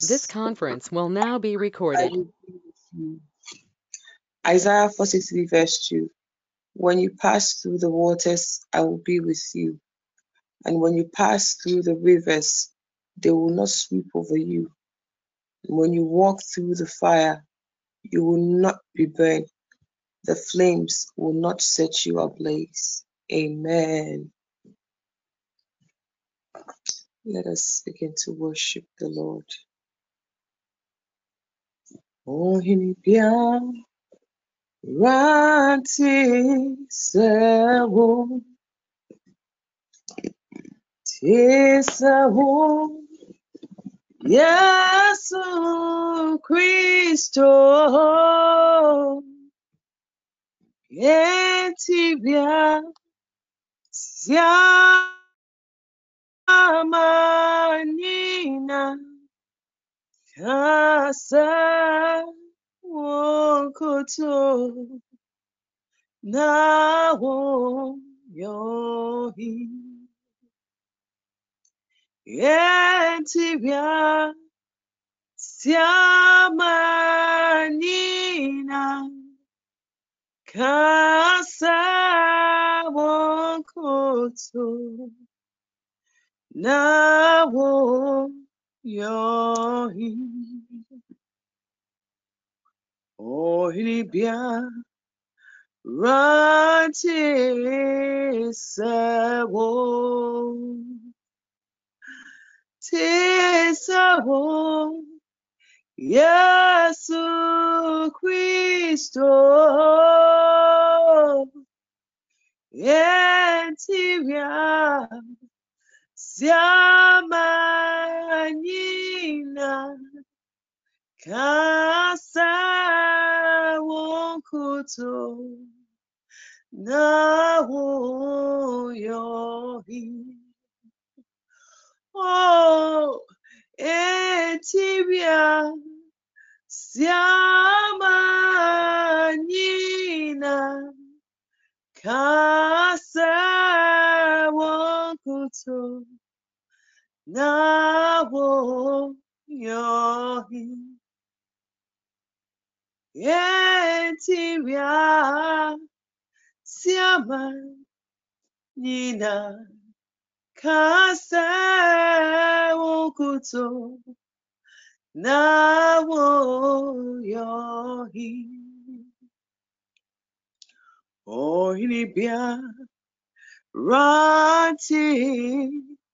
This conference will now be recorded. Isaiah 43, verse 2. When you pass through the waters, I will be with you. And when you pass through the rivers, they will not sweep over you. When you walk through the fire, you will not be burned. The flames will not set you ablaze. Amen. Let us begin to worship the Lord. Ohinibia ranti sewo tisawo Yesu Kristo. Etibia Siamanina Kasa Wokoto Nawo Yohi. Etibia Siamanina Kasa Wokoto Nawo Yohi Ohibia Ranti Sawo Tisawo Yesu Kristo Entibia Siamanyina Kasa Wokuto Nawo Yohi. Oh Entibia Siamanyina Kasa Wokuto Nawo Yohi Entibia Siama Nina Kasa Wokuto Nawo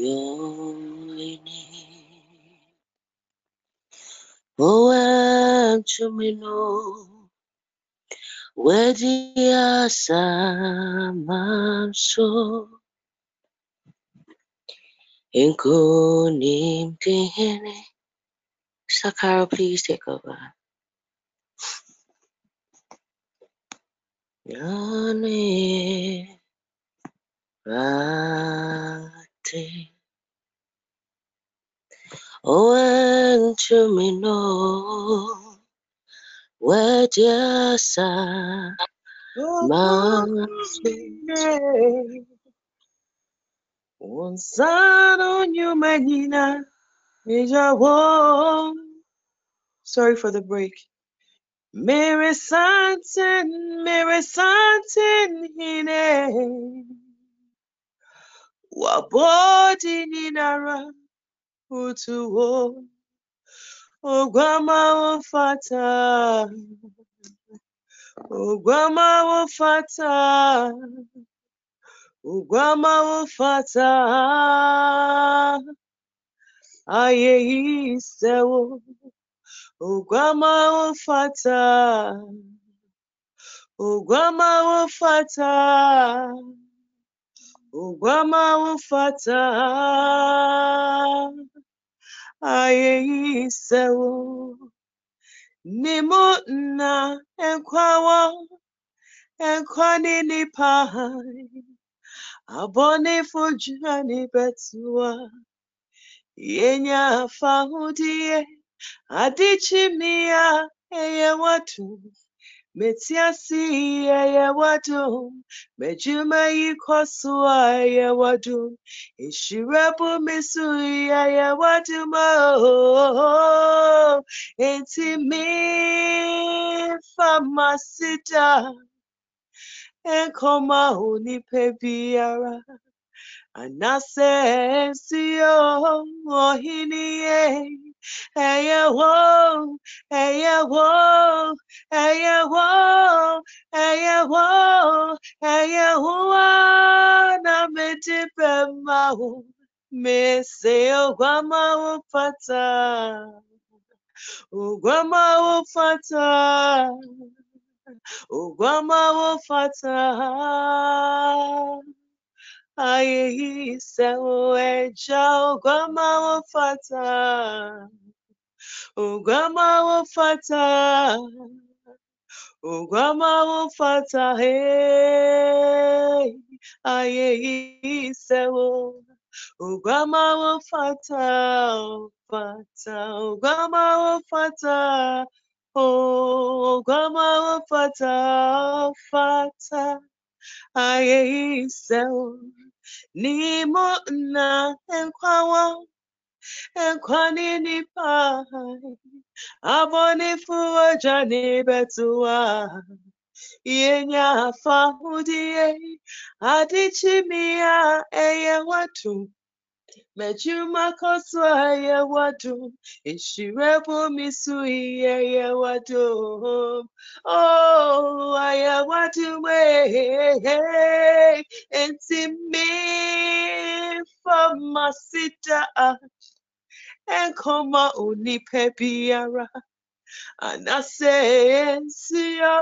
kase ukuchu oh, nawo yoini Owe chumino wedi asamamso Inkunim kihene Sakara, please take over. Yane Rate Owen Chumino Wediasa Mansu Onsano nyumanyina ijawo. Sorry for the break. Mere santen, mere santen hine. Wabodi ninara utuwo. Ogwama wafata. Ogwama wafata. Ogwama wafata. Aye isewo. Ogwama wafata. Ogwama wafata. Ogwama wafata. Aye isewo. Nimo na enkwawo. Enkwani ni pahai. Abone fujani betua. Yenya fahudie. Adichimia eye watu. Metiasi eye watu. Mejuma yikosua eye watu. Ishirebu misu eye watu mo. Enti mi famasita. Enkoma unipe biara. Anasensio ohinie. Eye wo, eye wo, eye wo, eye wo, eye wo, na medipe mahu. Me se ogwama upata, ogwama upata, ogwama upata. Aye ise eja ogwama upata, ogwama upata. Ugwama ufata hey, aye isewo. Ugwama ufata, ufata, ugwama ufata, oh, ugwama ufata, ufata, aye isewo. Nimo na enkwawa, enkwani ni pai, abonifu ajani betua. yenya fahudie adichimia eye watu mejuma koswa eye watu ishirebu misu eye watu oh eye watu we enti mi famasita enkoma unipe biara Anasensia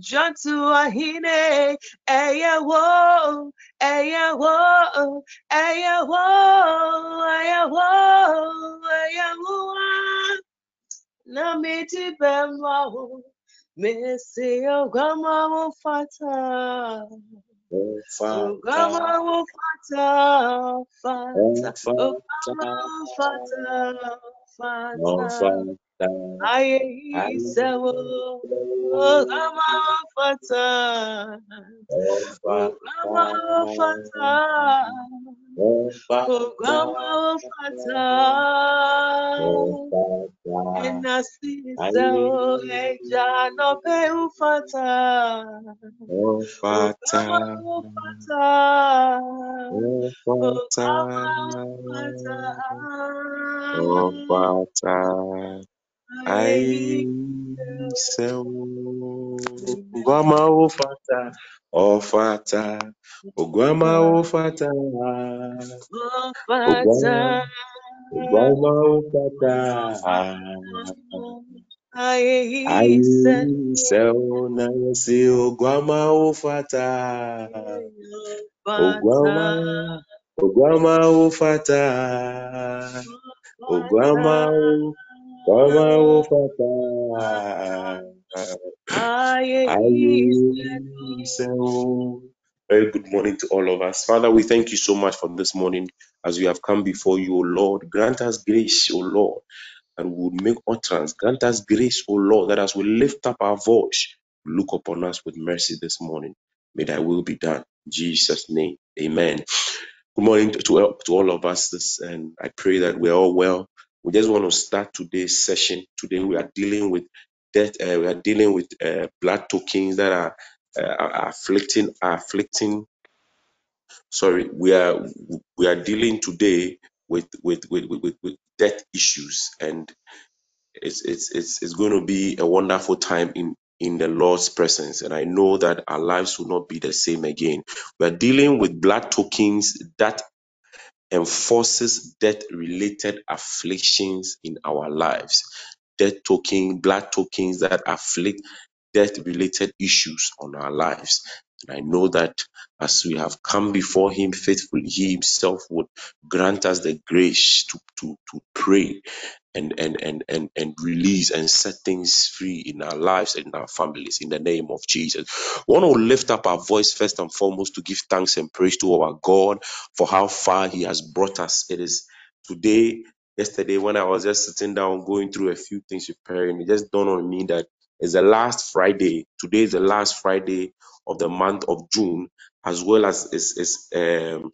Jantu Ahine Eyawo Eyawo Eyawo Eyawo Eyawo Namiti Bemwa Messi Ogama Mufata Ogama Mufata Fata Ogama Mufata Fata Aye, sewo, ogama fata, ogama fata, Ogwama ofata. Enasisa o eja no pe ufata. Ogwama ofata. Ogwama ofata. Ọ̀fàtà Ayeyi àìsẹ̀ Ogwama ofata, ogwama ofata, ofata. ogwama ofata, Ayeyi se àìsẹ̀ onasi ogwama ofata, ogwama, ogwama ofata, ogwama, ogwama ofata. Very good morning to all of us. Father, we thank you so much for this morning as we have come before you, O Lord. Grant us grace, O Lord, and we will make utterance. Grant us grace, O Lord, that as we lift up our voice, look upon us with mercy this morning. May thy will be done. In Jesus' name. Amen. Good morning to, to, to all of us, this, and I pray that we're all well. We just want to start today's session. Today we are dealing with Uh, we are dealing with uh, blood tokens that are, uh, afflicting, afflicting. Sorry, we are we are dealing today with with with with, with, death issues, and it's it's it's it's going to be a wonderful time in in the Lord's presence. And I know that our lives will not be the same again. We are dealing with blood tokens that enforces death related afflictions in our lives. Death token, blood tokens that afflict death related issues on our lives. And I know that as we have come before Him faithfully, He Himself would grant us the grace to, to, to pray and, and, and, and, and release and set things free in our lives and in our families in the name of Jesus. We want to lift up our voice first and foremost to give thanks and praise to our God for how far He has brought us. It is today, yesterday, when I was just sitting down going through a few things preparing, it just dawned on me that it's the last Friday. Today is the last Friday of the month of June, as well as it's, it's um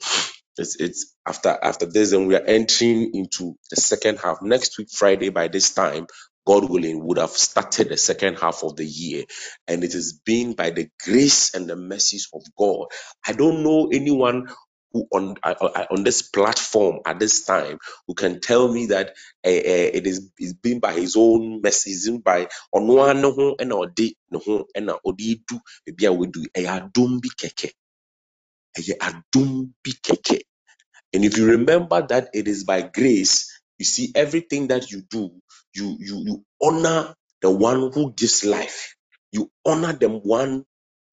it's, it's after after this, and we are entering into the second half. Next week, Friday, by this time, God willing, would have started the second half of the year. And it has been by the grace and the mercies of God. I don't know anyone who on uh, uh, on this platform at this time who can tell me that uh, uh, it is it's been by his own mercy, it's been by ɔno ara ne ho ɛna ɔde ne ho ɛna ɔde du ebi a bi kɛkɛ ɛyɛ adum bi and if you remember that it is by grace, you see everything that you do, you you you honor the one who gives life. You honor the one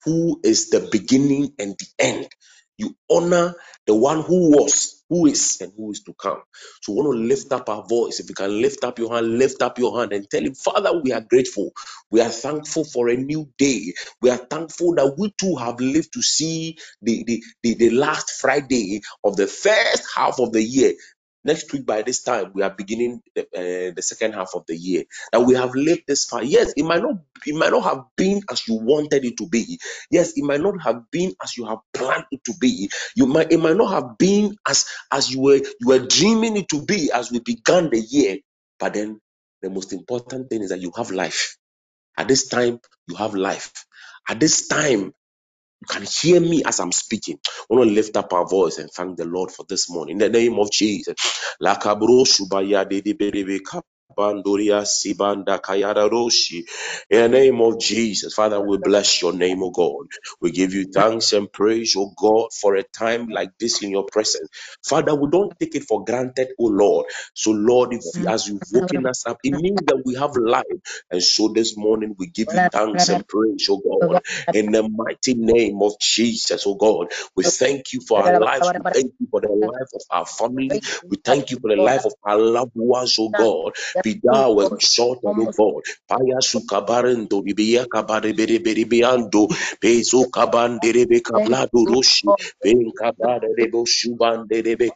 who is the beginning and the end. You honor the one who was, who is, and who is to come. So we want to lift up our voice. If you can lift up your hand, lift up your hand and tell him, Father, we are grateful. We are thankful for a new day. We are thankful that we too have lived to see the, the, the, the last Friday of the first half of the year. Next week, by this time, we are beginning the, uh, the second half of the year. That we have lived this far. Yes, it might not, it might not have been as you wanted it to be. Yes, it might not have been as you have planned it to be. You might, it might not have been as as you were you were dreaming it to be as we began the year. But then, the most important thing is that you have life. At this time, you have life. At this time, you can hear me as I'm speaking. We want to lift up our voice and thank the Lord for this morning. In the name of Jesus. Bandoria Sibanda Kayada Roshi. In the name of Jesus, Father, we bless your name, O God. We give you thanks and praise, O God, for a time like this in your presence. Father, we don't take it for granted, O Lord. So, Lord, if as you've woken us up, it means that we have life. And so this morning we give you thanks and praise, O God. In the mighty name of Jesus, O God, we thank you for our lives. We thank you for the life of our family. We thank you for the life of our loved ones, O God. Be thou Iko exalted, O Somos God. Paya sukabarendo, kabare bere bere kabande rebe Thank kablado you roshi, ben kabare rebo shubande rebe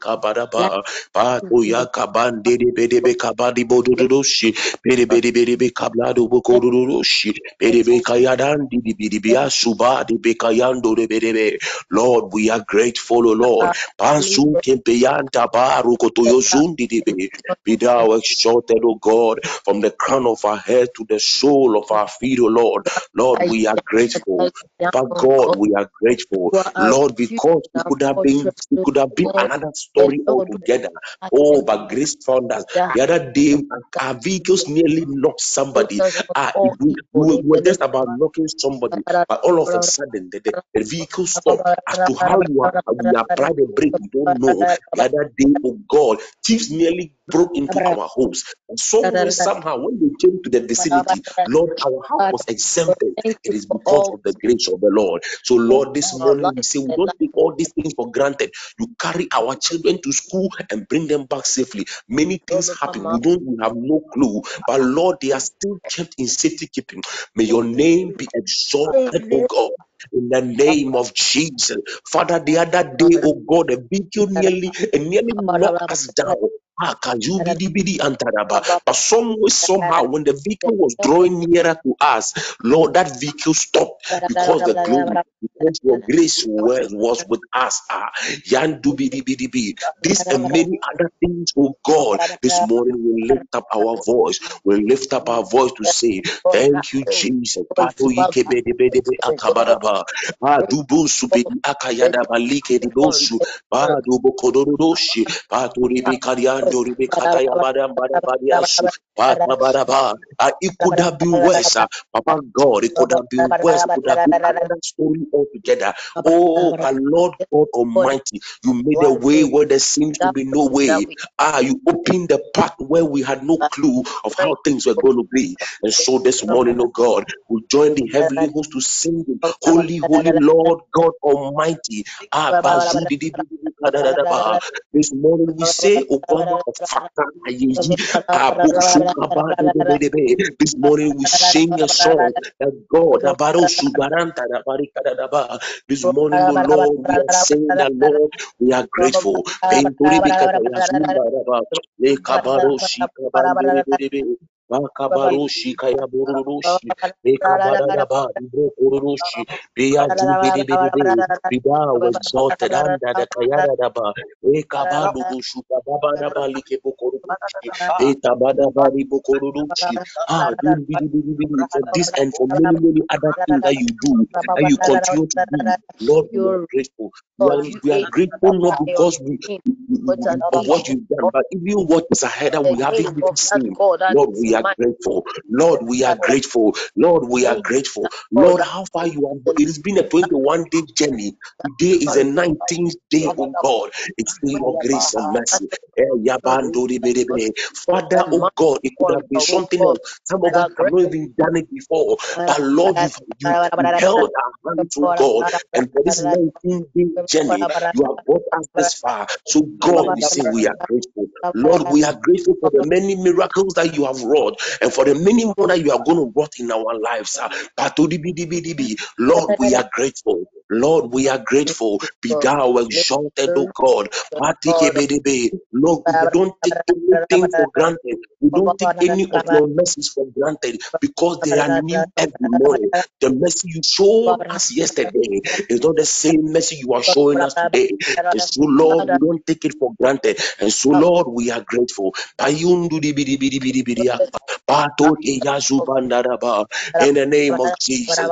life kabaraba, pato in ya the kabande rebe rebe kabadi bodo roshi, bere bere bere be kablado boko roshi, bere be kayadandi ribiya suba ribe kayando rebe rebe. Lord, we are grateful, O Lord. Pansun kempeyanta baru kotoyozundi ribe. Be. Thou exalted, O God from the crown of our head to the sole of our feet, O Lord. Lord, we are grateful. Papa God, we are grateful. You are our Lord, because it could have been it could have been another story altogether. Oh, but grace found us. The other day, our vehicles nearly knocked somebody. Ah, we, we were just about knocking somebody, but all of a sudden, the, the, the vehicle stopped. As to how you are, we applied the brake, we don't know. The other day, oh God, thieves nearly broke into our homes. And some way, somehow, when they came to the vicinity, Lord, our house was exempted. It is because of the grace of the Lord. So, Lord, this morning we say we don't take all these things for granted. You carry our children to school and bring them back safely. Many things happen. We don't we have no clue. But Lord, they are still kept in safety keeping. May your name be exalted, oh God. In the name of Jesus. Father, the other day, oh God, a vehicle nearly nearly knocked us down. But some way, somehow, when the vehicle was drawing nearer to us, Lord, that vehicle stopped because the glory, because your grace was, with us. Ah. This and many other things, oh God, this morning we lift up our voice. We lift up our voice to say, Thank you, Jesus. Pato yikebedebedebe ribi kataya badam badabadiasu. Pata badaba. Ah, it could have been worse. Papa God, it could have been worse. Could have been another story altogether. Oh, but Lord God Almighty, you made a way where there seems to be no way. Ah, you opened the path where we had no clue of how things were going to be. And so this morning, oh God, we join the heavenly host to sing, Holy, Holy Lord God Almighty. Ah. This morning we say, ayeyi, abosukabadebedebe. This morning we sing a song that God, this morning, oh Lord, we are saying that, Lord, we are grateful. For this and for many, many other things that you do, that you continue to do. Lord, we are grateful. We are, we are grateful not because we, of what you've done, but even what is ahead that we haven't seen. Lord, we are mighty. grateful. Lord, we are grateful. Lord, we are grateful. Lord, how far you have. It has been a 21 day journey. Today is the 19th day, oh God. It's in your grace and mercy. Yabando de be de be. It's Father, oh God, it could have been something else. Some of us have not even done it before. But Lord, you you, you held our hands, oh God. And for this 19 day journey, you have brought us this far. So, God, we say we are grateful. Lord, we are grateful for the many miracles that you have wrought and for the many more that you are going to wrought in our lives. Lord, we are grateful. Lord, we are grateful. Be thou exalted, O God. Lord, we don't take anything for granted. We don't take any of your mercies for granted because they are new every morning. The mercy you showed us yesterday is not the same mercy you are showing us today. And so, Lord, we don't take it for granted. And so, Lord, we are grateful. In the name of Jesus.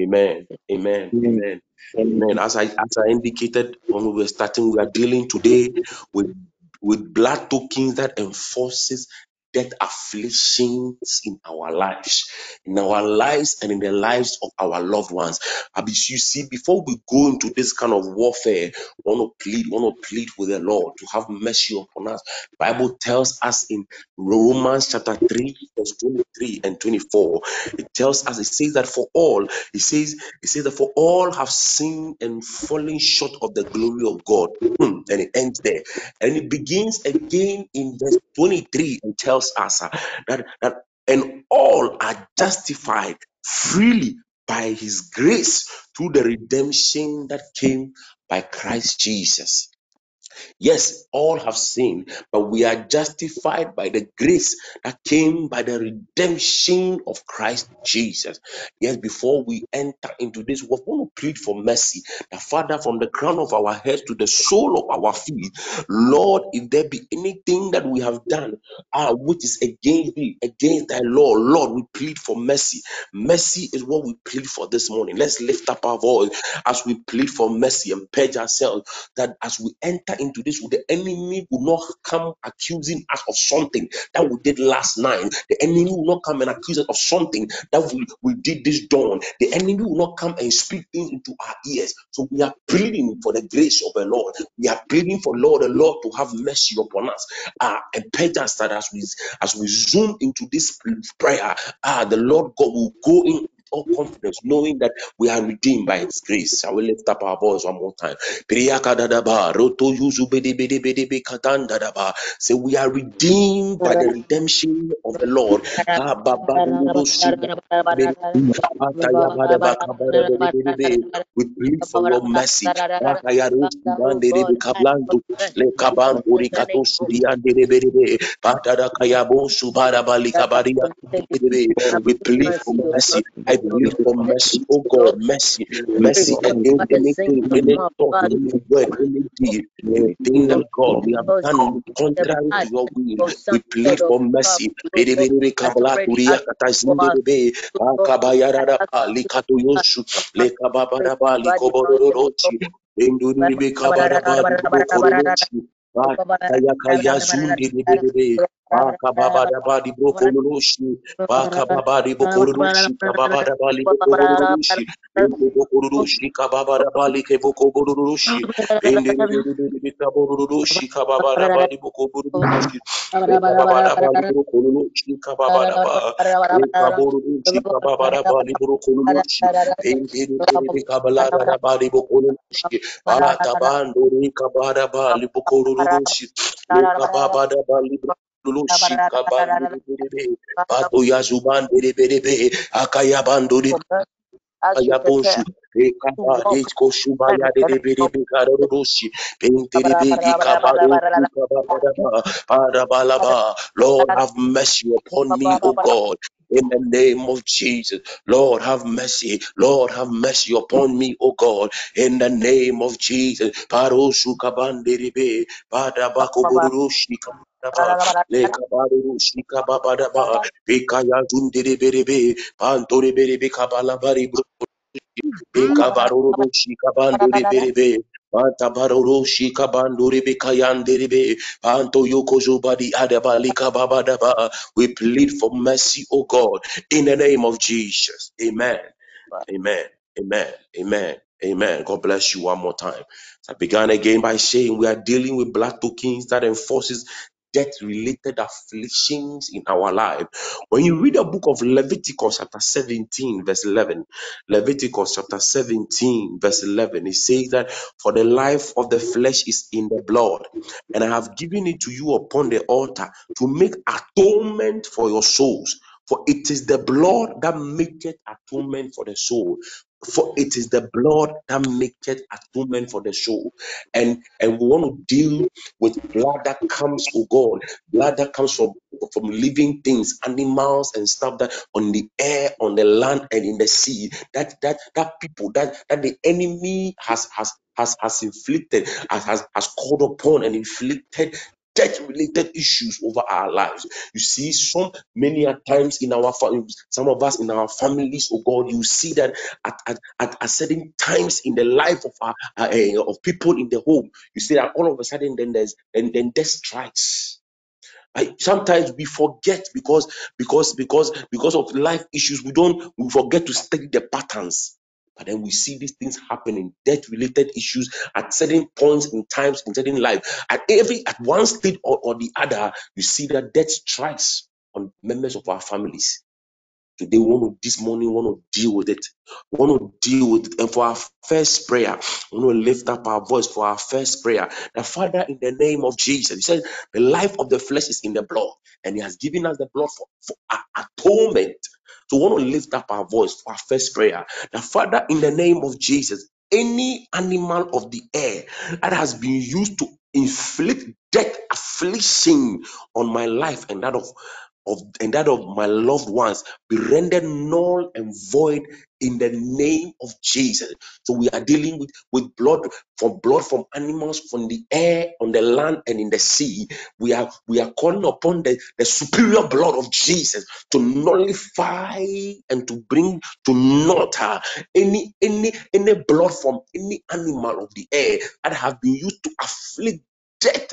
Amen. Amen. Amen. Amen. As I as I indicated when we were starting, we are dealing today with with blood tokens that enforces death afflictions in our lives, in our lives and in the lives of our loved ones. But you see, before we go into this kind of warfare, we want to plead, we want to plead with the Lord to have mercy upon us. Bible tells us in Romans chapter 3, verse 23 and 24. It tells us, it says that for all, it says, it says that for all have sinned and fallen short of the glory of God. Hmm, and it ends there. And it begins again in verse 23 and tells us uh, that, that and all are justified freely by his grace through the redemption that came by Christ Jesus. Yes, all have sinned, but we are justified by the grace that came by the redemption of Christ Jesus. Yes, before we enter into this, we want to plead for mercy. The Father, from the crown of our heads to the sole of our feet, Lord, if there be anything that we have done ah, which is against thee, against thy law, Lord, we plead for mercy. Mercy is what we plead for this morning. Let's lift up our voice as we plead for mercy and purge ourselves that as we enter into this, the enemy will not come accusing us of something that we did last night. The enemy will not come and accuse us of something that we, we did this dawn. The enemy will not come and speak things into our ears. So we are pleading for the grace of the Lord. We are pleading for Lord, the Lord to have mercy upon us. Uh, and us that as we as we zoom into this prayer, ah, the Lord God will go in all confidence, knowing that we are redeemed by His grace. I will lift up our voice one more time. Priyakadadaba. Say we are redeemed by the redemption of the Lord. Baba dudu shiba bede. Ataya bada baka bada bede bede be. We plead for your mercy. Akaya rusi bande de be kablando. Le kaban uri kato sudi ande de bede be. Patada kaya bo subara bali kabaria. bede be. We plead for mercy. I plead for mercy, oh God, mercy, mercy against anything, any thought, any word, any deed, anything that God we have done contrary to your will. We plead for mercy. Bidibidi kabala turia kata zindebe, akabayarada pa likato yoshu, lekababara ba likobororochi, enduribe kabara ba libokororochi, Kaya kaya zundi bidibidi, akababara ba libokororochi, Bakababa Bokorushi Kababa Bali Bokorushi Bokorushi Kababa Bali Bokorushi Bokorushi Kababa Bali Bokorushi Kababa Bali Bokorushi Kababa Bokorushi Kababa Bali Bokorushi Kabala Bali Bokorushi Batabando Kababa Bali Bokorushi Kababa Bali Lulushi kabandere Pato yazubandere berebe. akayabandori ayabonshu ekaba deko shubaya de berebe karoroshi penterebe parabalaba. Lord have mercy upon me O God. In the name of Jesus. Lord have mercy. Lord have mercy upon me O God. In the name of Jesus. Padabako shika. Panto yoko zubadi. We plead for mercy, O God, in the name of Jesus. Amen. Amen. Amen. Amen. Amen. God bless you one more time. I began again by saying we are dealing with blood tokens that enforces death related afflictions in our life. When you read the book of Leviticus, chapter 17, verse 11, Leviticus chapter 17, verse 11, it says that for the life of the flesh is in the blood, and I have given it to you upon the altar to make atonement for your souls. For it is the blood that maketh atonement for the soul. For it is the blood that maketh atonement for the soul. And, and we want to deal with blood that comes, oh God, blood that comes from, from living things, animals and stuff that on the air, on the land, and in the sea. That that that people that that the enemy has has has has inflicted, has, has called upon and inflicted death related issues over our lives. You see, some many times in our families, some of us in our families, oh God, you see that at, at, at, at certain times in the life of our uh, eh, of people in the home, you see that all of a sudden then there's then then death strikes. I, sometimes we forget because because because because of life issues we don't we forget to study the patterns but then we see these things happening death related issues at certain points in times in certain life. At every at one state or, or the other you see that death strikes on members of our families Today, we want to this morning, we want to deal with it. We want to deal with it. And for our first prayer, we want to lift up our voice for our first prayer. The Father, in the name of Jesus, He said, The life of the flesh is in the blood, and He has given us the blood for, for a- atonement. So we want to lift up our voice for our first prayer. The Father, in the name of Jesus, any animal of the air that has been used to inflict death affliction on my life and that of of and that of my loved ones be rendered null and void in the name of Jesus. So we are dealing with, with blood from blood from animals from the air, on the land, and in the sea. We are we are calling upon the, the superior blood of Jesus to nullify and to bring to naught any any any blood from any animal of the air that have been used to afflict death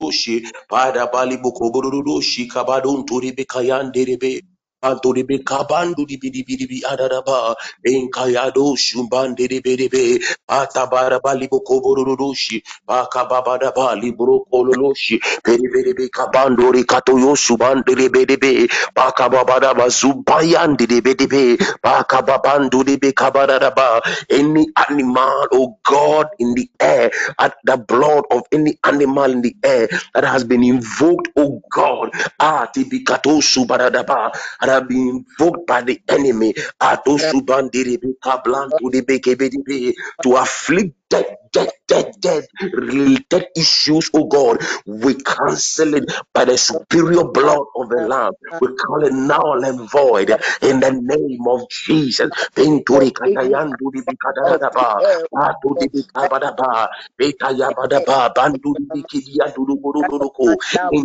Libokoshi Pada Balibokoburu Shikabadun Turibi Kayan Deribe Anturibi Kabandu Dibidibi Adaraba Enkayado Shumban Deribe Atabara Balibokoburushi Bakababadaba Libro Kololoshi Peribi Kabandori Katoyo Suban Deribe Bakababadaba Zubayan Deribe Bakababandu Dibi Kabaraba any animal, oh God, in the air, at the blood of any animal in the air that has been invoked, oh God, ah, Tibikato Subaradaba, that have been invoked by the enemy, Ato Subandiribi Kablan to the Bekebedibi, to afflict death, death, death, death, related issues, oh God, we cancel it by the superior blood of the Lamb. We call it null and void in the name of Jesus. In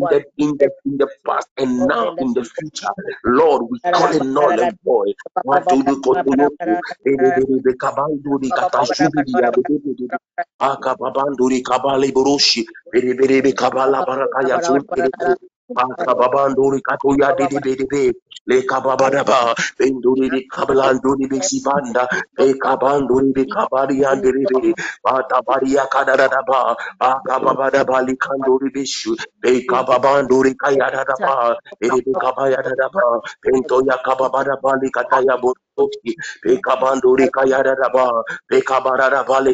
the in the in the past and now in the future, Lord, we call it null and void. Yabu di di di di. Akababandu di kabali burushi, bere bere bikabala barakaya zuntere Akababanduri katuya didi bidi bi. Le kababadaba. Benduri bi kabalanduri bi sibanda. Le kabanduri bi kabari andiri bi. Bata baria kadadadaba. Akababadaba li kanduri bi shu. Le kababanduri kayadadaba. Bi kabayadadaba. Bento ya kababadaba li kataya buruki. Le kabanduri kayadadaba. Le kabadadaba li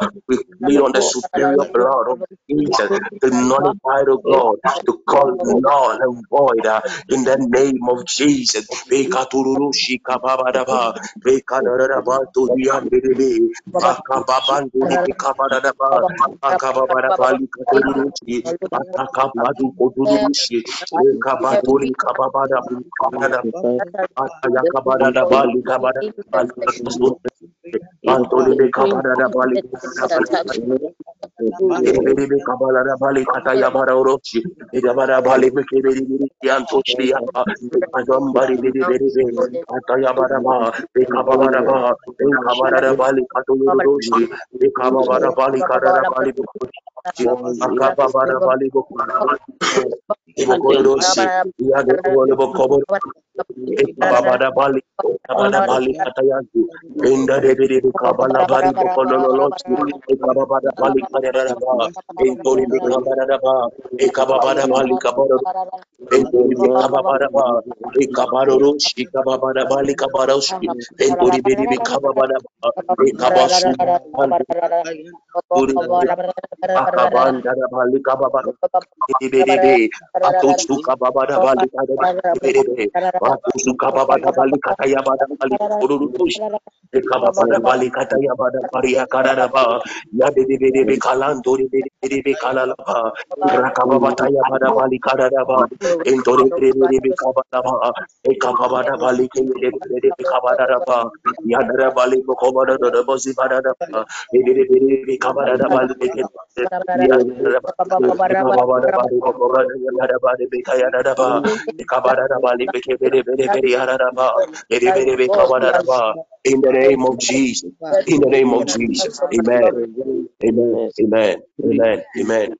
ba. We plead on the superior blood of Jesus to nullify the God, to call null and void. uh, in the name of Jesus. Pekatururu kababadaba, pekadaraba todiandebe, akababanduri kabadaba, akababadaba likatururu akakabadu kodurushi, ekabaturi kababadaba, akayakabadaba likabadaba, Antoni be kabara da bali kabara Ebelebe kabalara bali kataya bara orochi. Edabara bali bekeberi biri kianto shriya. Ekadam bari biri biri biri. Kataya bara ba. Ekabara ba. Ekabara bali katoyo orochi. Ekabara bali kadara bali akababara bali bokubara ibogondoro si iya gokubole bokobo ikababara bali kabana bali katayazi inda debiri kabana bali bokondoro lochi ikababara bali kabara ba inkori kabara ba ikababara bali kabara inkori kababara ba ikabaro rochi ikababara bali kabara rochi inkori biri kababara ba ikabasu Rabanda Rabali Kababara Dibede Atusu Kababara Bali Dibede Atusu Kababara Bali Kataya Bada Bali Ururus Kababara Bali Kataya Bada Paria Karaba Yadibede Bekalanto Dibede Bekalaba Rakababataya Bada Bali Karaba Entore Dibede Kababa Ekababara Bali Dibede Kababa Yadara Bali Bokobara Dobosi Bada Dibede Kabara Bali in the name of Jesus. In the name of Jesus. Amen. Amen. Amen. Amen. Amen.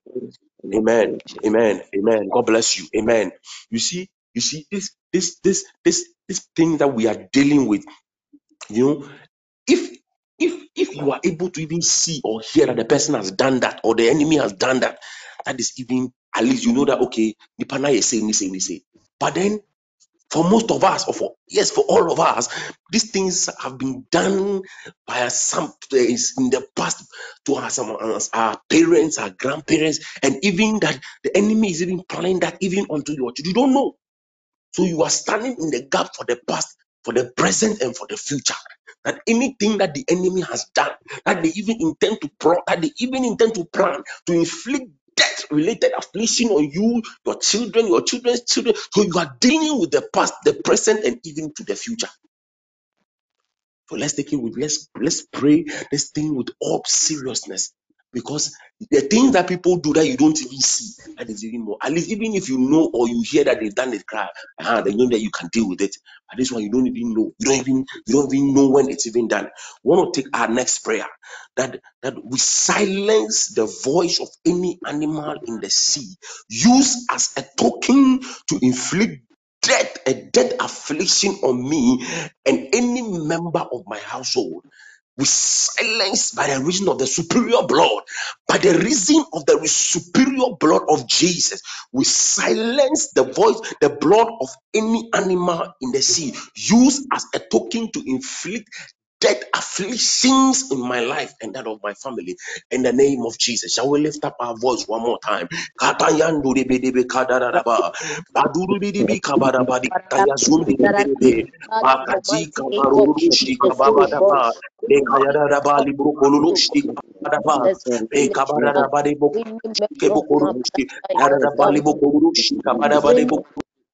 Amen. Amen. Amen. God bless you. Amen. You see, you see, this this this this this thing that we are dealing with, you know, if if if you are able to even see or hear that the person has done that or the enemy has done that that is even at least you know that okay nipana is saying this saying this but then for most of us or for yes for all of us these things have been done by some days in the past to our, some, our parents our grandparents and even that the enemy is even planning that even onto your children. You don't know. So you are standing in the gap for the past, for the present, and for the future. That anything that the enemy has done, that they even intend to that they even intend to plan to inflict death related affliction on you, your children, your children's children. So you are dealing with the past, the present, and even to the future. So let's take it with let's let's pray this thing with all seriousness. Because the things that people do that you don't even see, that is even more. At least even if you know or you hear that they've done it, cry, uh, you know that you can deal with it. But this one you don't even know. You don't even you don't even know when it's even done. We want to take our next prayer that that we silence the voice of any animal in the sea, used as a token to inflict death, a death affliction on me and any member of my household. We silence by the reason of the superior blood, by the reason of the superior blood of Jesus. We silence the voice, the blood of any animal in the sea, used as a token to inflict death afflictions in my life and that of my family in the name of Jesus. Shall we lift up our voice one more time? Katayandu debe debe kadaraba. Baduru bidibi kabarabadi. Tayazumbi debe. Kabarurushi kababadaba. Thank you.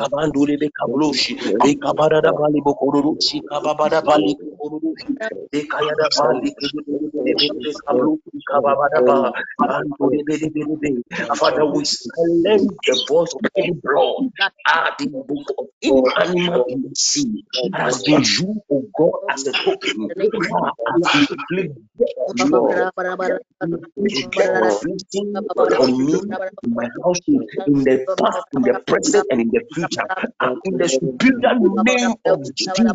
kabandule bekablushi bali bali father we silence the voice of any blood at the book of any animal in the sea of God as a token as the plague on me, in my household, in the past, in the present, and in the future and in the name of Jesus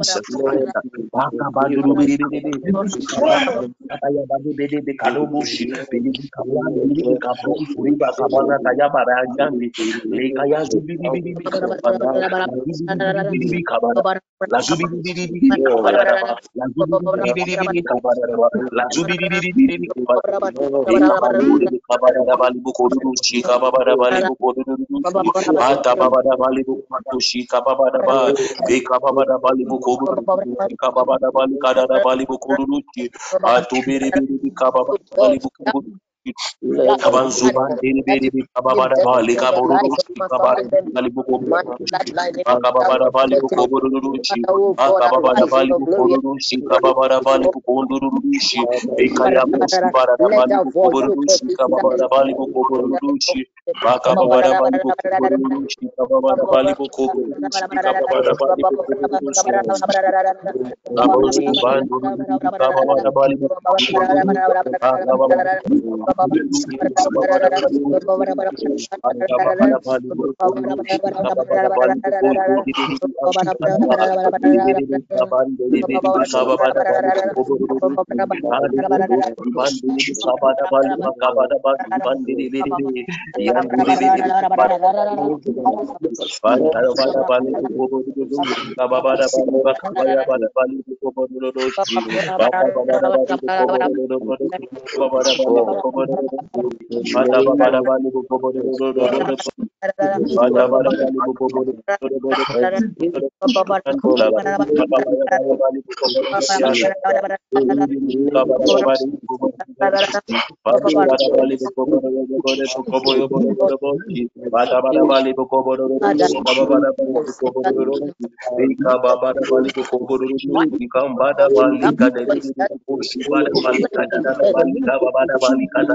Matoshi Kababadaba, Bukuru, Kababadaba, Kadadaba, Bukuru, Kaban zuban diri biri bi kaba bara ba li kaba ru ru shi kaba ru kali bu ko kaba bara ba li bu ko ru ru shi kaba bara ba li bu ko ru ru shi kaba bara ba li bu ko ru ru shi e kaya bu shi bara da ba li bu ko ru ru shi kaba bara ba li bu ko ru ru shi ba kaba bara ba li bu ko ru ru shi kaba bara ba li bu ko ru ru shi kaba bara ba li bu ko ru ru shi kaba zuban diri kaba bara ba li bu ko ru ru shi kaba bara ba li bu ko ru ru shi kaba bara ba li bu ko ru ru shi baba bali bada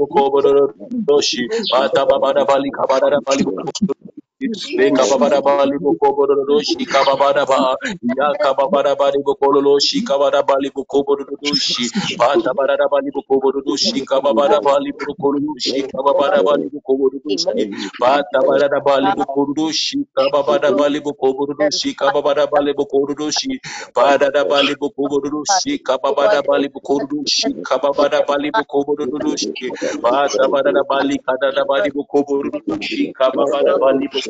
boko bodo shi bata baba da bali kababa da bali Beka babada bali boko bodo shi kababada ba ya kababada bali boko lolo shi kabada bali boko bodo shi bata bada bali boko bodo shi kababada bali boko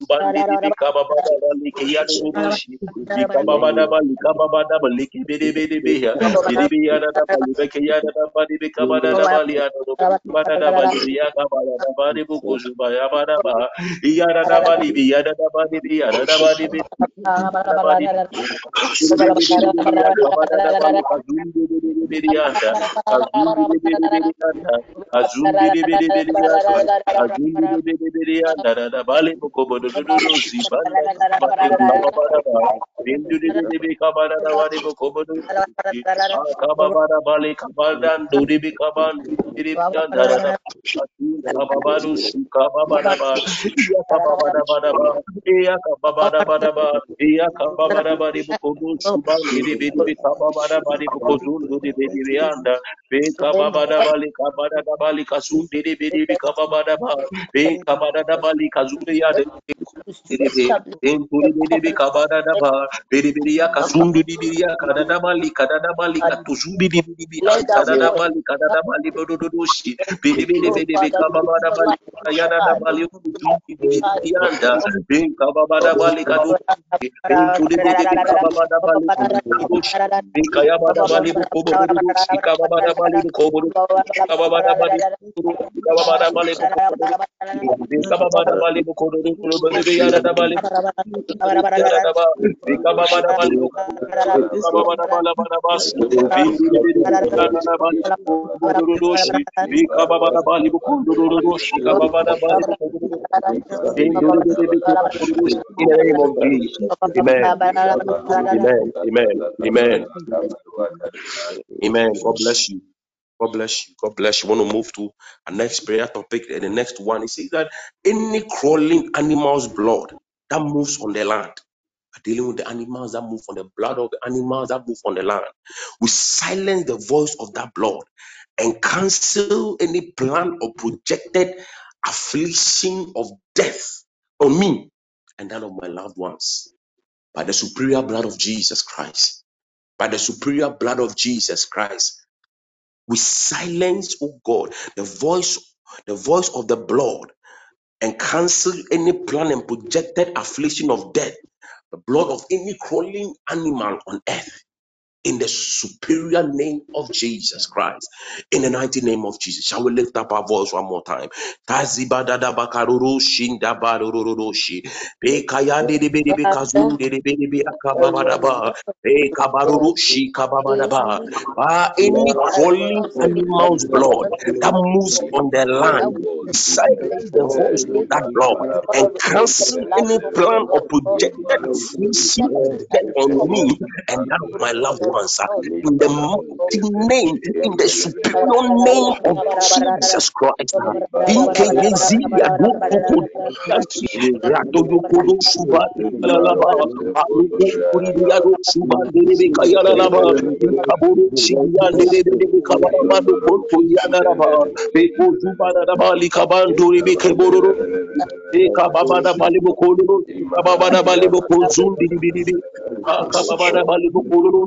da bali ba yando bandi bidi kababa da bali ke yando dodoshi kababa da bali kababa da bali ke bidi bidi be ya bidi be ya da bali be ke ya da bali be kababa da bali do bada da bali ya kababa da bali buko zuba ya bada da bali bi ya da ya da bali bukubu da biri biri kababara ba kabara da bali kazun ya de biri biri en turi biri biri kabara da ba biri biri ya kasun duri biri ya kada da bali kada da da bali kada da bali bodo do shi biri biri biri biri kababara bali ya da bali kuzun biri biri anda be kababara bali kadu Entuli bidi bika baba da bali kubush. Bika ya bada bali bukobo budush. Bika baba da bali bukobo budush. Bika baba da bali bukobo Baba da bali budush. Bika Amen. Amen. Amen. Amen. God bless you. God bless you. God bless you. Want to move to a next prayer topic. And the next one is that any crawling animal's blood that moves on the land, are dealing with the animals that move on the blood of the animals that move on the land, we silence the voice of that blood and cancel any plan or projected affliction of death on me and that of my loved ones by the superior blood of Jesus Christ. By the superior blood of Jesus Christ we silence, oh God, the voice, the voice of the blood and cancel any plan and projected affliction of death, the blood of any crawling animal on earth in the superior name of Jesus Christ. In the mighty name of Jesus. Shall we lift up our voice one more time? Bekabarurushi kababadaba. Ah, Any crawling animal's blood that moves on the land, silence the voice of that blood and cancel any plan or projected of on me and that my loved uh, In the mighty name, in the superior name of Jesus Christ.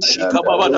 suba yalalaba,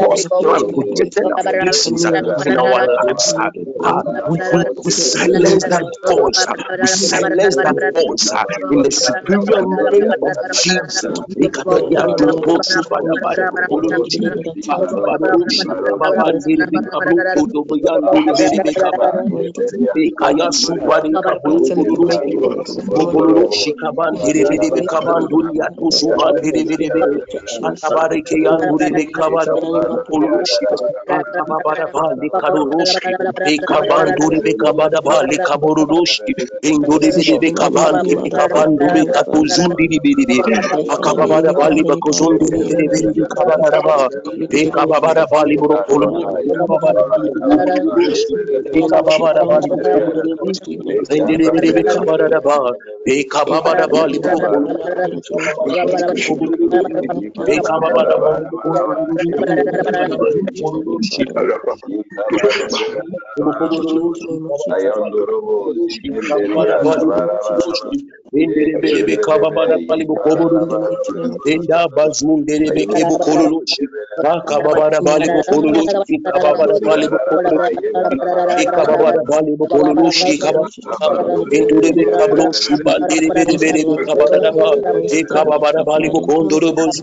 bali kabarushi, eka baba da bali kada da bali. Eka baba da bali bokolo, shika baba da bali bokolo. Eka baba da bali bokolo, shika baba bali bokolo. Induri ya kabara bali bokozun bidi bidi bidi bidi. Aka baba bali bokolo, shika baba da ba. Eka baba bali bokolo, shika baba bali kada da ba. Adobo subadi be kabada ba. Any calling animal's blood that has been lives.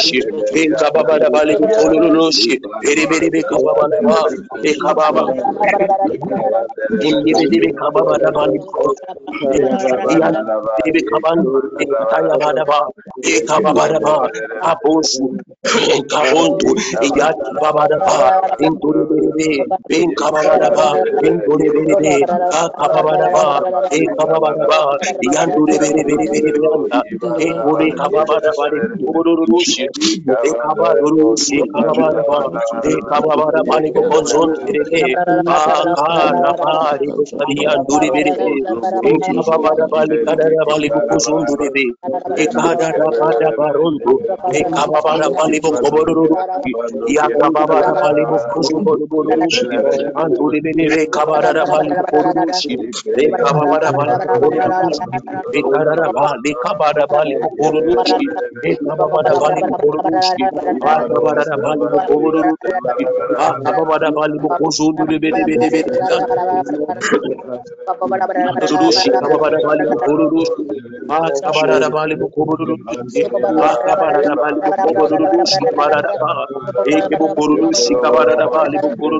katuzundiribi akababada bali bali be kababada bali bro zendere bere be kababada ba be kababada bali bro kolo be kababada bali bro Indere bere be kababada bali bro Enda bazundere beke bukololoshi. Akababara bali bukololoshi. Kababara bali bukololoshi. Ikababara bali bukololoshi. Kababara. Endure be kabro shubandere bere bere be kababara ba. Ikababara bali bukondoro boz. Rebebe, akababara bali kabara da bali pokozu berebe, akababa baru kosu baya badaba, ekabandure be kadashi kababara bali pokololo, endure be kabala la bali pokololo, akababara bali pokozu berebe, adaba kababara bali kababara bali pokololo, ekababara bali pokololo berebe pokozu sangara ba, endure berebe kabara da bali pokololo, endure be kabara da bali pokololo, Bukurushi, Ekababara Bali Bukurushi, Eribiri Kabababa, Ekababa, Indibidi Kababara Bali Iyan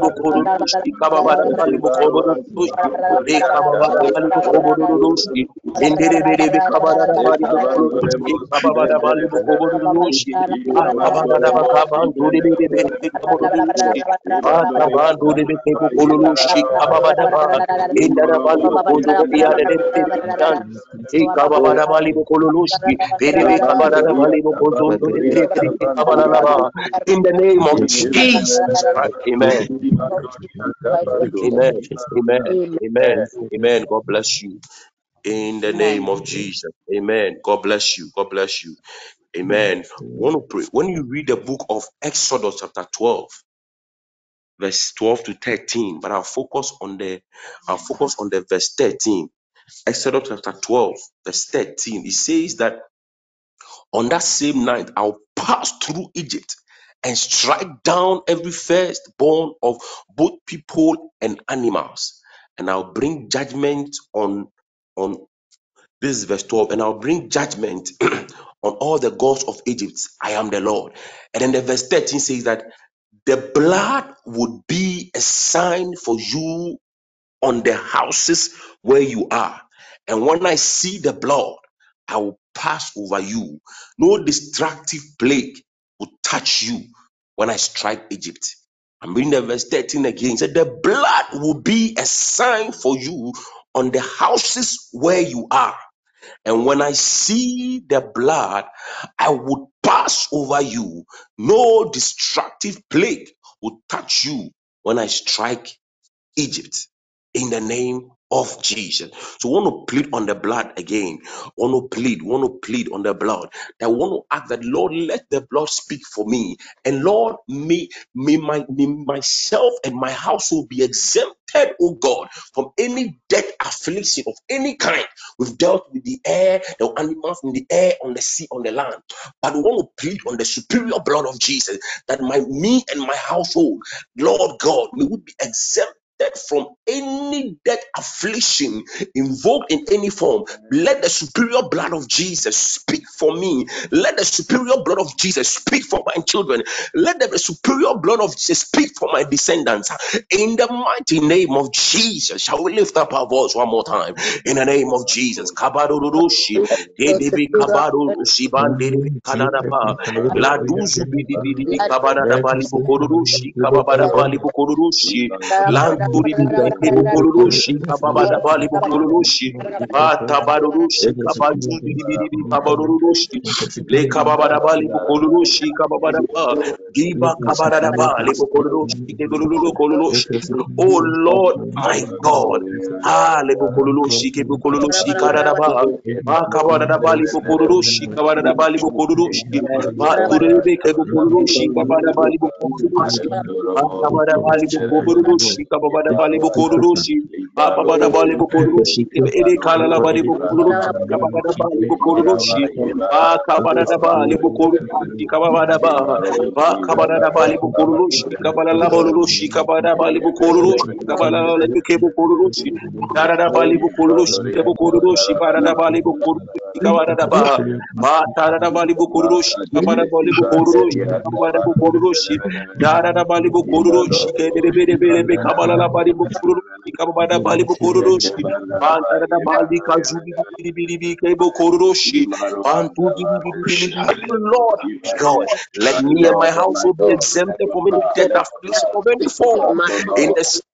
Bukururushi, Kabara Bali Bali Bali Bukururushi, Le Kabara Bali Bukururushi, Kababanda Bada Bali Bali Bali Bali Ba, In the name of Jesus Amen. Amen. Amen. Amen. Amen. God bless you. In the name of Jesus. Amen. God bless you. God bless you. Amen. Want to pray. When you read the book of Exodus, chapter 12, verse 12 to 13, but I'll focus on the I'll focus on the verse 13. Exodus chapter 12, verse 13. It says that on that same night I'll pass through Egypt and strike down every firstborn of both people and animals, and I'll bring judgment on on this is verse 12, and I'll bring judgment on all the gods of Egypt. I am the Lord. And then the verse 13 says that the blood would be a sign for you on the houses where you are. And when I see the blood, I will pass over you. No destructive plague will touch you when I strike Egypt. I'm reading the verse 13 again. It said, The blood will be a sign for you on the houses where you are. And when I see the blood, I would pass over you. No destructive plague would touch you when I strike Egypt in the name of Jesus. So we want to plead on the blood again. We want to plead, we want to plead on the blood. I want to ask that Lord, let the blood speak for me. And Lord, may, may, my, myself and my household be exempted, oh God, from any death affliction of any kind. We've dealt with the air, the animals in the air, on the sea, on the land. But we want to plead on the superior blood of Jesus that my me and my household, Lord God, we be exempted from any death affliction invoked in any form. Let the superior blood of Jesus speak for me. Let the superior blood of Jesus speak for my children. Let the superior blood of Jesus speak for my descendants. In the mighty name of Jesus, shall we lift up our voice one more time? In the name of Jesus. Kabarurushi, Landu Banturi Biki Bukurushi Kababada Bali Bukurushi Batabarushi Kabajudi Bibi Kabarushi Le Kababada Bali Bukurushi Giba Kabada Bali Bukurushi Bukurushi Oh Lord my God Ah Lebukurushi Bukurushi Kadaba Ba Kabada Bali Bukurushi Kabada Bali Bukurushi Ba Turebe Bukurushi Kabada Bali Bukurushi bukurushi, babada bali bukurushi, babada bali bukurushi, ere kala la bali bukurushi, babada bali bukurushi, ba kabada bali bukurushi, ba, ba kabada bali bukurushi, la kabada bali bukurushi, kabada la bike bukurushi, dara bali bukurushi, bukurushi, bara bali bukurushi, kabada ba, ba tara bali bukurushi, kabada bali bukurushi, kabada bukurushi, dara la bali bukurushi, bali bukurushi, bantara da bali ke bukurushi, Lord God, let me and my household be exempted from any death affliction of any form. In the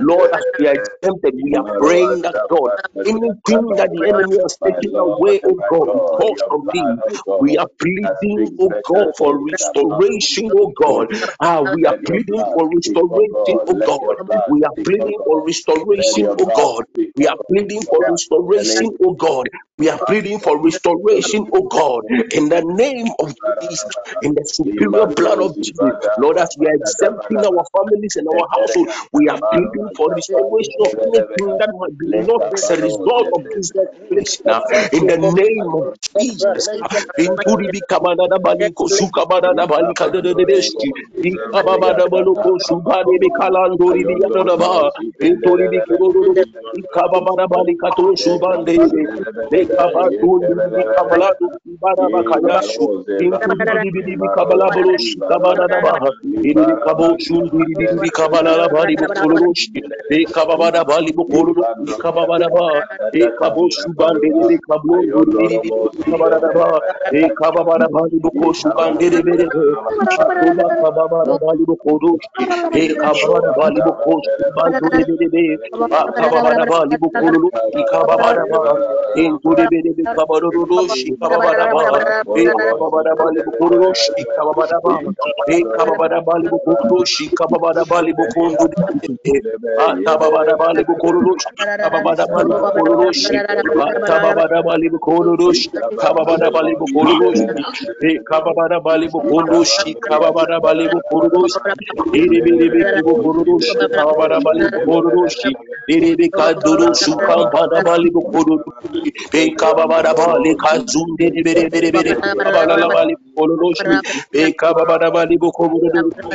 Lord, as we are exempted, we are praying that God, anything that the enemy has taken away, oh God, because of thee, we are pleading, oh God, for restoration, oh God. Ah, we are pleading for restoration, oh God. We are pleading for restoration, oh God. We are pleading for restoration, oh God. We are pleading for restoration, oh God, in the name of Jesus, in the superior blood of Jesus. Lord, as we are exempting our families and our household, we are pleading for restoration of anything that might be lost as a result of this restoration. Now, in the name of Jesus. Inturi bikabada bali ko sukabada bali kadede deshi. Ikabada balo ko subade bikalandori biyada ba. Inturi bikiboro ikabada bali kato subande. Bikabala bolo shikabada ba. Iri bikabo shundiri bidi bikabala bali bukoloshi. Ekabada bali bukolo ikabada ba. Bali bukoloshi kabada bali bukondo. Atababada bali bukoloshi kabada bali bukoloshi. Atababada bali bukoloshi kabada bali bukoloshi. E kababada bali bukoloshi kababada bali bukoloshi. Ere bere bere bukoloshi kababada bali bukoloshi. Ere bere kaduru shukambada bali bukoloshi. E kababada bali kazunde bere bere bere bali bukoloshi. E kababada bali bali bukoloshi.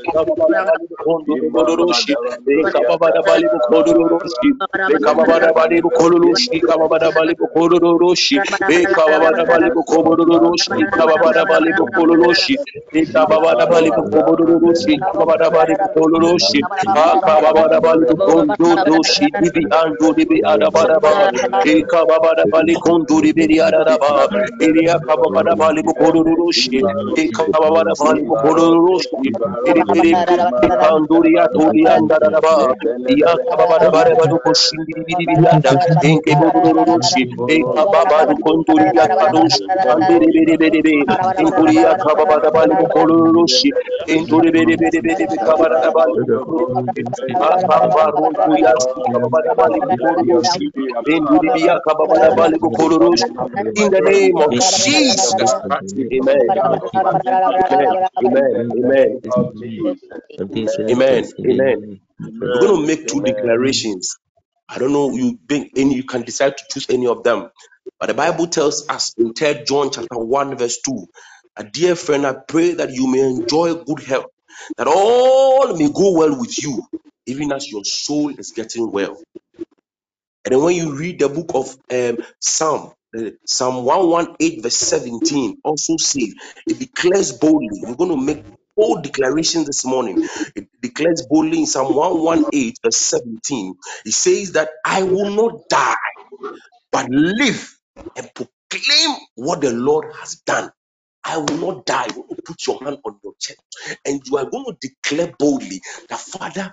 E kababada bali. E kababada bali bukoloshi kababada bali. E kababada bali bukoloshi kababada bali. E kababada bali bukoloshi kababada bali. Ah kababada bali bukondoshi dibi ando dibi adabada ba. E kababada bali konduri biri adaba. Iria kababada bali. E kababada bali bukoloshi. Iri biri biri kanduri aturi andadaba. Ya kababada bari badu koshindiri biri biri anda. Enke bororoshi. E kababadu konduri yakadoshi. Andere bere bere bere. Inkuri ya kababada bali bukoloshi. Inturi bere bere bere bere kababada bali bukoloshi. Akabaruntu yasi kababada bali bukoloshi. Induri biya kababada bali bukoloshi. In the name of Jesus. Amen. Amen. Amen. Amen. Amen. Amen. We're going to make two declarations. I don't know you think any you can decide to choose any of them. But the Bible tells us in 3 John chapter 1, verse 2, a dear friend, I pray that you may enjoy good health, that all may go well with you, even as your soul is getting well. And then when you read the book of um, Psalm, uh, Psalm 118, verse 17, also says, it declares boldly. We're going to make bold declaration this morning. It declares boldly in Psalm 118, verse 17. It says that I will not die, but live and proclaim what the Lord has done. I will not die. You put your hand on your chest and you are going to declare boldly that, Father,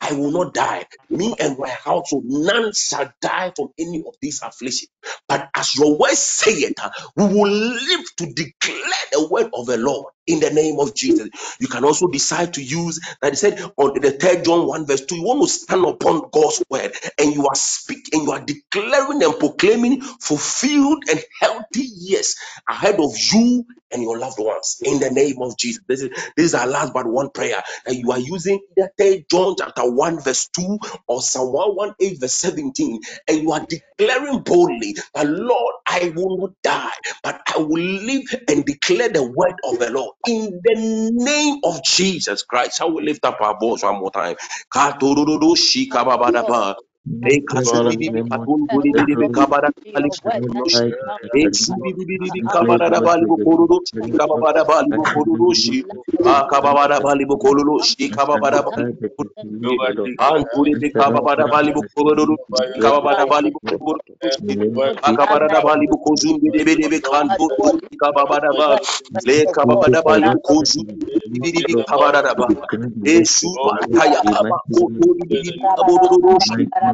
I will not die. Me and my household, none shall die from any of these afflictions. But as your word saith, we will live to declare the word of the Lord in the name of Jesus. You can also decide to use that he said on the third John 1 verse 2. You want to stand upon God's word and you are speaking and you are declaring and proclaiming fulfilled and healthy years ahead of you and your loved ones in the name of Jesus. This is this is our last but one prayer that you are using the third John chapter 1 verse 2 or Psalm 118 verse 17 and you are declaring boldly that Lord I will not die but I will live and declare the word of the Lord in the name of Jesus Christ. I will lift up our voice one more time. Shikababadaba. Father, in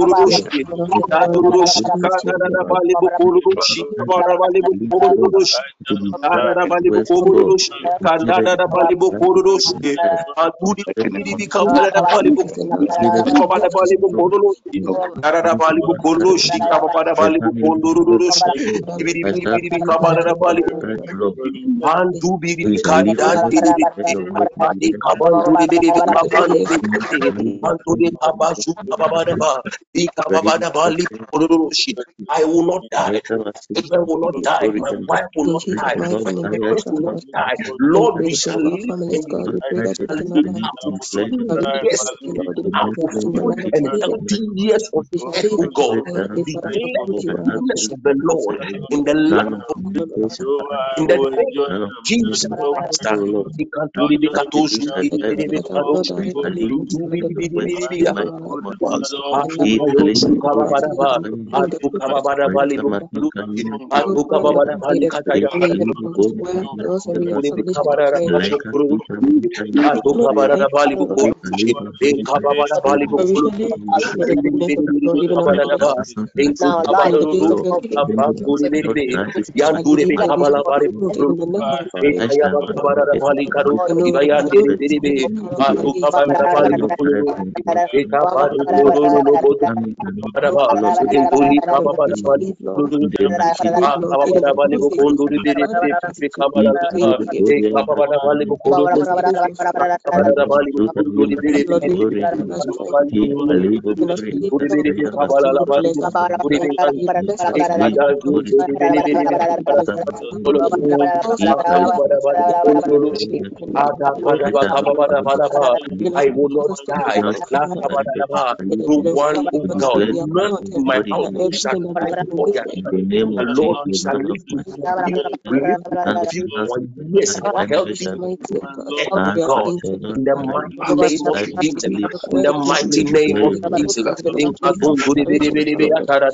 bi kabantu di In the kiri name of Bantu di Jesus, kabasu kababa da ba Di ready kababa to da bali declare bukondururu shi I will not die. Leta Children will not die. My wife will not die. My I parents will not die. Lord, we shall live and I will declare not die, but shall I live shall live out to declare the fulfilled works of years, God. The out mighty name of fulfilled and Jesus, the healthy mighty name of years of Jesus. oh God. Leta Declare wasika the goodness of the Lord in the land of of my days are in the bad. name None of of Jesus Christ. Are Lord. Ikanturi bikatoshi These are biri the biri of God. bikadoshi. I shall live to Intu biri declare the biri works biri of biri the mighty name of akababa. Jesus. Atuka yoshi Ipalego kababadaba. Boris Atuka babadaba libo Rita Atuka babadaba likataya. Ipaligo Bori Uri bikabadaba Laika bukuru. Suta Mika Atuka babadaba libo kuru. Ipaligo Bori Ikababadaba libo kuru. Biri biri biri bikabadaba. Intu kabaduru. Apakuri biri biri. Yanturi bikabala bari bukuru. Ekaya bakabara bali karu ibayandiri biribe atuka bara bali bukuru eka badu kuru no bodu bara ba enturi kaba I will not die. not God, the none works of in my God in the household name of shall die Jesus. before their In time. the name The of Lord, we Jesus, shall none of live to my fulfill, we children, live to fulfill ancestors, our years and my healthy generation, of heart God. shall not In the mighty name of die, but Jesus. shall live In the mighty to name of the works Jesus. of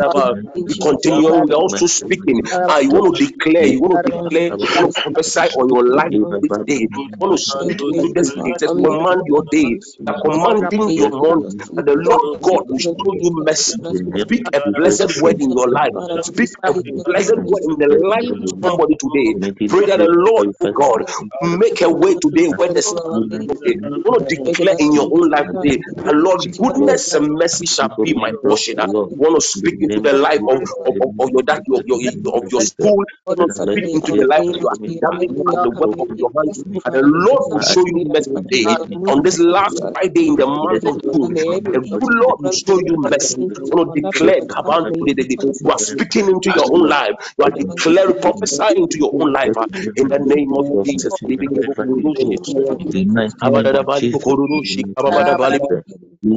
God. In We name of continue, Jesus, we are also speaking. of Ah, you want to declare, you want to declare, I want to prophesy on your life this day. I want to speak into this day, command your day, commanding your morning, the Lord God will show you mercy. Speak a blessed word in your life. Speak a blessed word in the life of somebody today. Pray that the Lord oh God make a way today where there's no way. I want to declare in your own life today, that Lord, goodness and mercy shall be my portion. I want to speak into the life of, of, of, of your that your, your, your of your school. I want to speak into the life of your academic the work of your hands. And the Lord will show you mercy today. On this last Friday in the month of June, the good Lord will show you mercy. I declare You are speaking into your own life. You are declaring, prophesying into your own life. uh, In the name of Jesus. To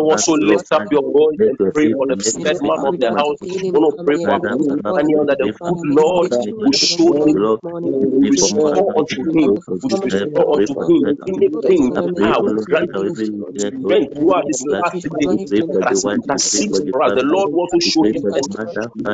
also lift up your voice and pray for the man of the house. Want pray for the good Lord will show him, will restore unto him, will restore unto him anything that I will grant him strength throughout this last day that intercedes for us. The Lord wants to show him mercy.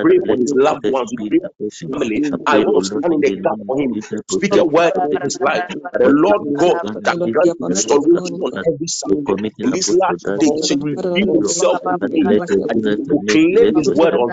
Pray for his loved ones. Pray for his family. I want to stand in the gap for him. Speak a word over his life. The Lord God that grant restoration on every side. In this last day, should reveal himself to me and proclaim his word on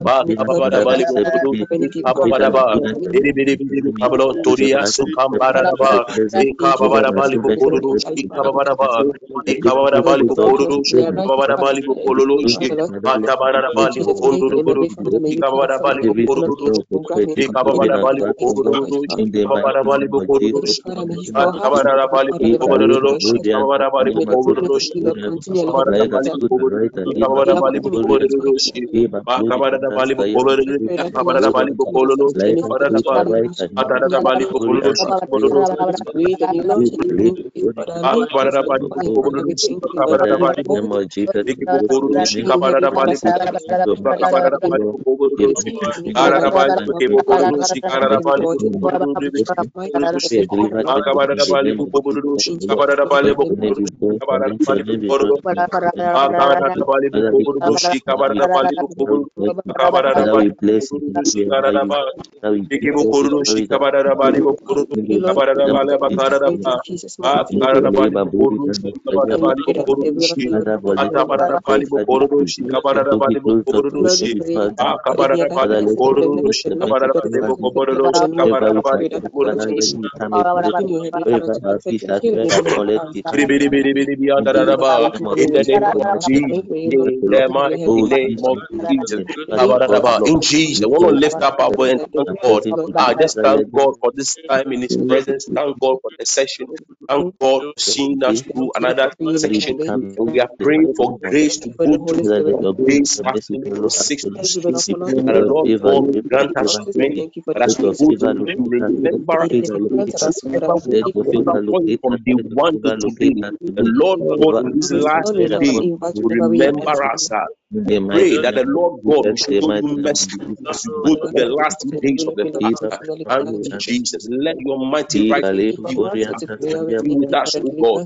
bukulu rushi kababada bali bukulu Ikibukuru rushi kabada bali bukulu kabada bali bukulu rushi Karada bali bukulu rushi karada bali bukulu rushi Akabada bali bukulu rushi kabada bali bukulu rushi kabada bali rushi Akabada bali rushi kabada bali bukulu kabada bali bukulu rushi karada bali Ikibukuru rushi kabada bali bukulu kabada bali bakara bali Akabada bali rushi kabada bali bukulu rushi Atabara bali bukuru rushi kabara bali rushi akabara bali bukuru rushi kabara bali rushi kabara bali bukuru rushi biri biri biri biri biri andara ba in the name of Jesus in the mighty name of Jesus. Kabara ba in Jesus I want to lift up our voice and thank God I just thank God for this time in His presence thank God for the session thank God for seeing us through another section and we are praying for grace to go through days fasting from six to six. And the Lord God grant us strength. And as we go through, He will remember us. Whoever we have from from day one to today. The Lord God in this last day will remember us. Pray that the Lord God will you mercy go to the last days of the. Jesus, let your mighty right hand be with us. Be with us, O God.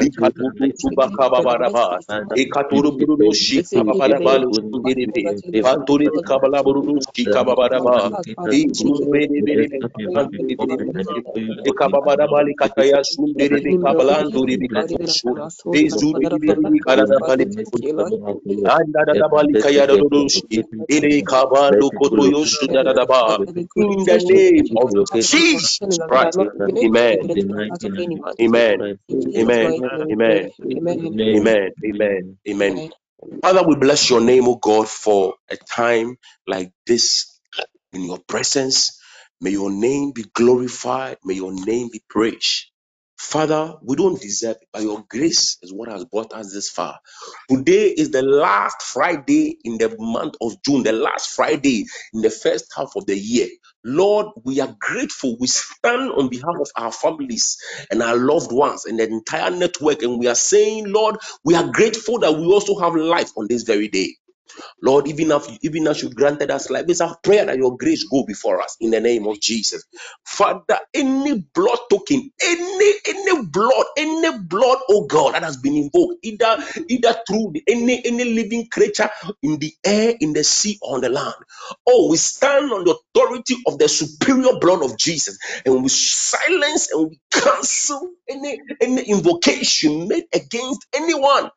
Likatutu tubakababaraba. Ekaturuburudu shikababaraba In the name of Jesus Christ. Amen. Amen. Amen. Amen. Amen. Amen. Amen. Father, we bless your name, O God, for a time like this in your presence. May your name be glorified. May your name be praised. Father, we don't deserve it, but your grace is what has brought us this far. Today is the last Friday in the month of June, the last Friday in the first half of the year. Lord, we are grateful. We stand on behalf of our families and our loved ones and the entire network, and we are saying, Lord, we are grateful that we also have life on this very day. Lord, even if even as you granted us life, it's our prayer that your grace go before us in the name of Jesus. Father, any blood token, any any blood, any blood, oh God, that has been invoked, either either through the, any any living creature in the air, in the sea, or on the land. Oh, we stand on the authority of the superior blood of Jesus, and we silence and we cancel any any invocation made against anyone.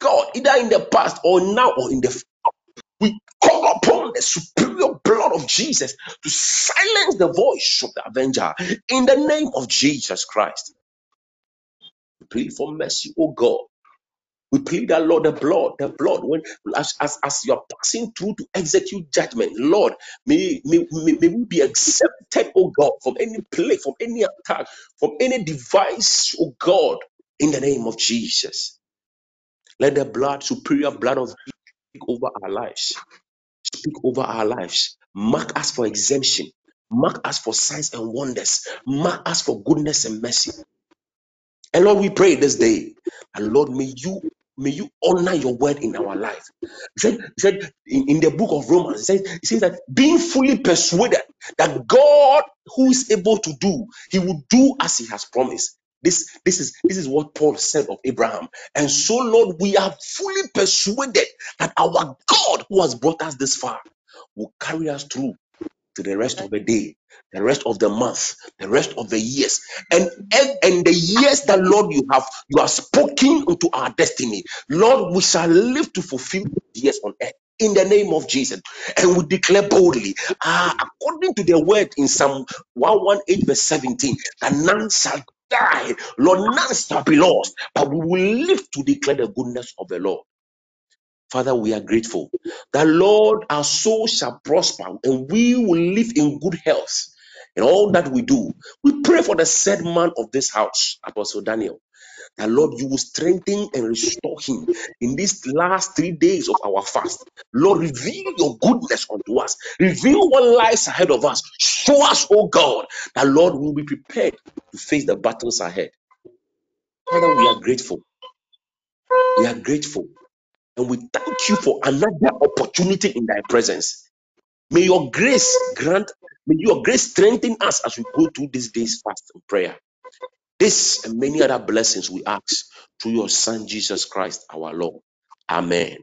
God, either in the past or now or in the future, we call upon the superior blood of Jesus to silence the voice of the avenger in the name of Jesus Christ. We plead for mercy, oh God. We plead that Lord, the blood, the blood, when as, as, as you're passing through to execute judgment, Lord, may, may, may, may we be accepted, oh God, from any plague, from any attack, from any device, oh God, in the name of Jesus. Let the blood, superior blood of Jesus, take over our lives speak over our lives. Mark us for exemption. Mark us for signs and wonders. Mark us for goodness and mercy. And Lord, we pray this day. And Lord, may you may you honor your word in our life. He said, he said in, in the book of Romans, it says, it says that being fully persuaded that God who is able to do, he will do as he has promised. This, this is this is what Paul said of Abraham. And so, Lord, we are fully persuaded that our God who has brought us this far will carry us through to the rest of the day, the rest of the month, the rest of the years, and and, the years that Lord you have you have spoken into our destiny. Lord, we shall live to fulfill the years on earth. In the name of Jesus, and we declare boldly, ah, according to the word in Psalm 118, verse 17, that none shall die, Lord, none shall be lost, but we will live to declare the goodness of the Lord. Father, we are grateful that Lord, our soul shall prosper and we will live in good health in all that we do. We pray for the said man of this house, Apostle Daniel, that Lord, you will strengthen and restore him in these last three days of our fast. Lord, reveal your goodness unto us, reveal what lies ahead of us. Show us, oh God, that Lord will be prepared to face the battles ahead. Father, we are grateful. We are grateful. And we thank you for another opportunity in thy presence. May your grace grant, may your grace strengthen us as we go through these days fast and prayer. This and many other blessings we ask through your Son Jesus Christ, our Lord. Amen.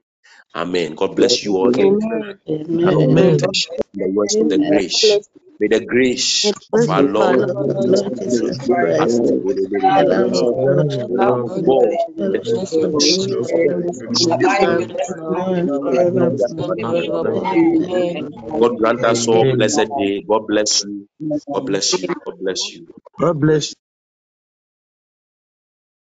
Amen. God bless you all. And Amen. Amen. meditation in the words of the grace. May the grace of our Lord Jesus Christ, the the love of God, love of God, and the fellowship sweet of the fellowship Holy of the Spirit, Holy Spirit abide with us now and be with us forevermore. now and forevermore. Amen. God grant us all blessed day. God bless you. God bless you. God bless you. God bless